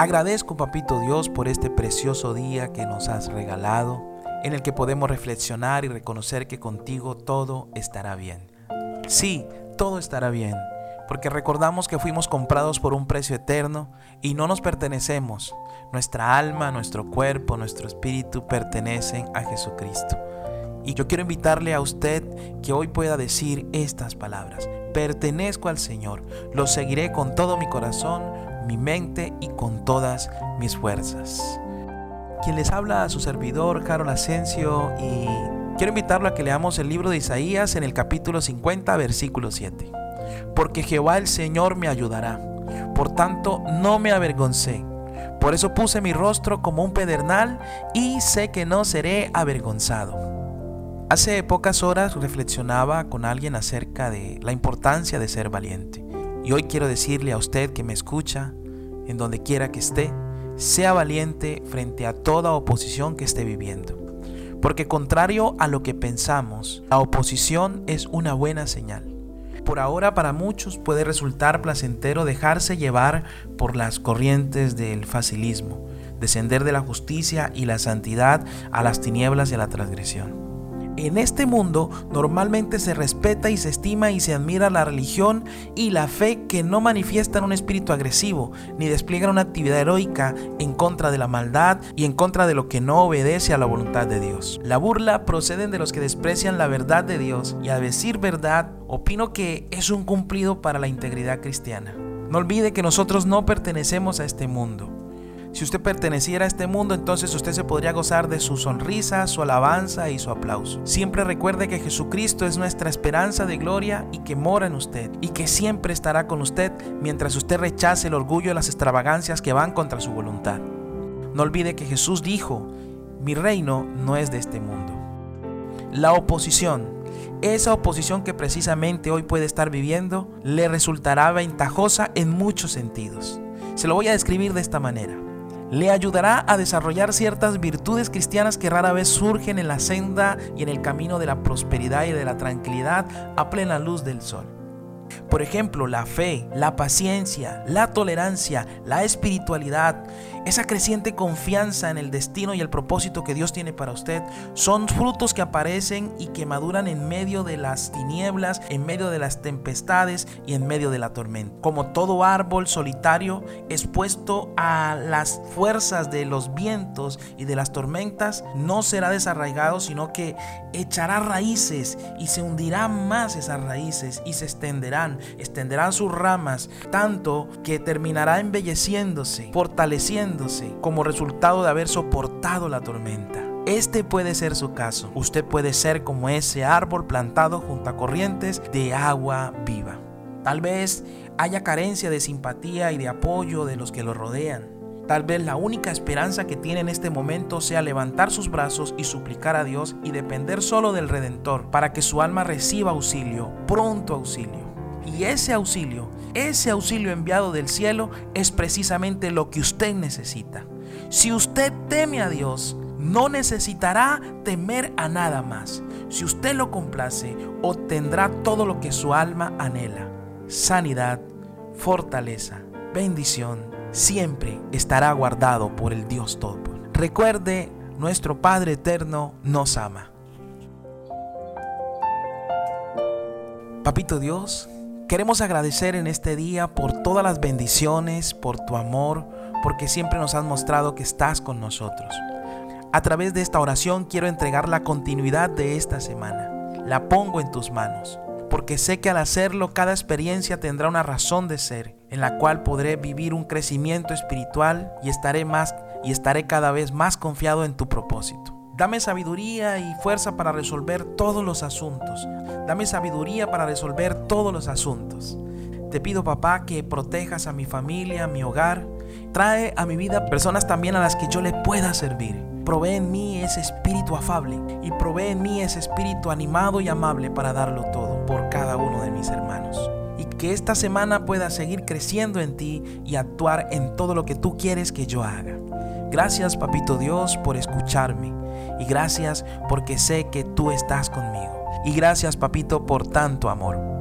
Agradezco, Papito Dios, por este precioso día que nos has regalado, en el que podemos reflexionar y reconocer que contigo todo estará bien. Sí, todo estará bien, porque recordamos que fuimos comprados por un precio eterno y no nos pertenecemos. Nuestra alma, nuestro cuerpo, nuestro espíritu pertenecen a Jesucristo. Y yo quiero invitarle a usted que hoy pueda decir estas palabras. Pertenezco al Señor, lo seguiré con todo mi corazón, mi mente y con todas mis fuerzas. Quien les habla a su servidor, Carol Asensio, y quiero invitarlo a que leamos el libro de Isaías en el capítulo 50, versículo 7. Porque Jehová el Señor me ayudará, por tanto no me avergoncé. Por eso puse mi rostro como un pedernal y sé que no seré avergonzado. Hace pocas horas reflexionaba con alguien acerca de la importancia de ser valiente. Y hoy quiero decirle a usted que me escucha, en donde quiera que esté, sea valiente frente a toda oposición que esté viviendo. Porque contrario a lo que pensamos, la oposición es una buena señal. Por ahora para muchos puede resultar placentero dejarse llevar por las corrientes del facilismo, descender de la justicia y la santidad a las tinieblas y a la transgresión. En este mundo normalmente se respeta y se estima y se admira la religión y la fe que no manifiestan un espíritu agresivo ni despliegan una actividad heroica en contra de la maldad y en contra de lo que no obedece a la voluntad de Dios. La burla procede de los que desprecian la verdad de Dios y a decir verdad opino que es un cumplido para la integridad cristiana. No olvide que nosotros no pertenecemos a este mundo. Si usted perteneciera a este mundo, entonces usted se podría gozar de su sonrisa, su alabanza y su aplauso. Siempre recuerde que Jesucristo es nuestra esperanza de gloria y que mora en usted y que siempre estará con usted mientras usted rechace el orgullo y las extravagancias que van contra su voluntad. No olvide que Jesús dijo, mi reino no es de este mundo. La oposición, esa oposición que precisamente hoy puede estar viviendo, le resultará ventajosa en muchos sentidos. Se lo voy a describir de esta manera le ayudará a desarrollar ciertas virtudes cristianas que rara vez surgen en la senda y en el camino de la prosperidad y de la tranquilidad a plena luz del sol. Por ejemplo, la fe, la paciencia, la tolerancia, la espiritualidad, esa creciente confianza en el destino y el propósito que Dios tiene para usted son frutos que aparecen y que maduran en medio de las tinieblas, en medio de las tempestades y en medio de la tormenta. Como todo árbol solitario expuesto a las fuerzas de los vientos y de las tormentas, no será desarraigado, sino que echará raíces y se hundirán más esas raíces y se extenderán, extenderán sus ramas, tanto que terminará embelleciéndose, fortaleciendo como resultado de haber soportado la tormenta. Este puede ser su caso. Usted puede ser como ese árbol plantado junto a corrientes de agua viva. Tal vez haya carencia de simpatía y de apoyo de los que lo rodean. Tal vez la única esperanza que tiene en este momento sea levantar sus brazos y suplicar a Dios y depender solo del Redentor para que su alma reciba auxilio, pronto auxilio. Y ese auxilio, ese auxilio enviado del cielo es precisamente lo que usted necesita. Si usted teme a Dios, no necesitará temer a nada más. Si usted lo complace, obtendrá todo lo que su alma anhela. Sanidad, fortaleza, bendición, siempre estará guardado por el Dios Todo. Recuerde, nuestro Padre Eterno nos ama. Papito Dios, Queremos agradecer en este día por todas las bendiciones, por tu amor, porque siempre nos has mostrado que estás con nosotros. A través de esta oración quiero entregar la continuidad de esta semana. La pongo en tus manos, porque sé que al hacerlo cada experiencia tendrá una razón de ser, en la cual podré vivir un crecimiento espiritual y estaré más y estaré cada vez más confiado en tu propósito. Dame sabiduría y fuerza para resolver todos los asuntos. Dame sabiduría para resolver todos los asuntos. Te pido, papá, que protejas a mi familia, a mi hogar. Trae a mi vida personas también a las que yo le pueda servir. Provee en mí ese espíritu afable y provee en mí ese espíritu animado y amable para darlo todo por cada uno de mis hermanos que esta semana pueda seguir creciendo en ti y actuar en todo lo que tú quieres que yo haga. Gracias, Papito Dios, por escucharme. Y gracias porque sé que tú estás conmigo. Y gracias, Papito, por tanto amor.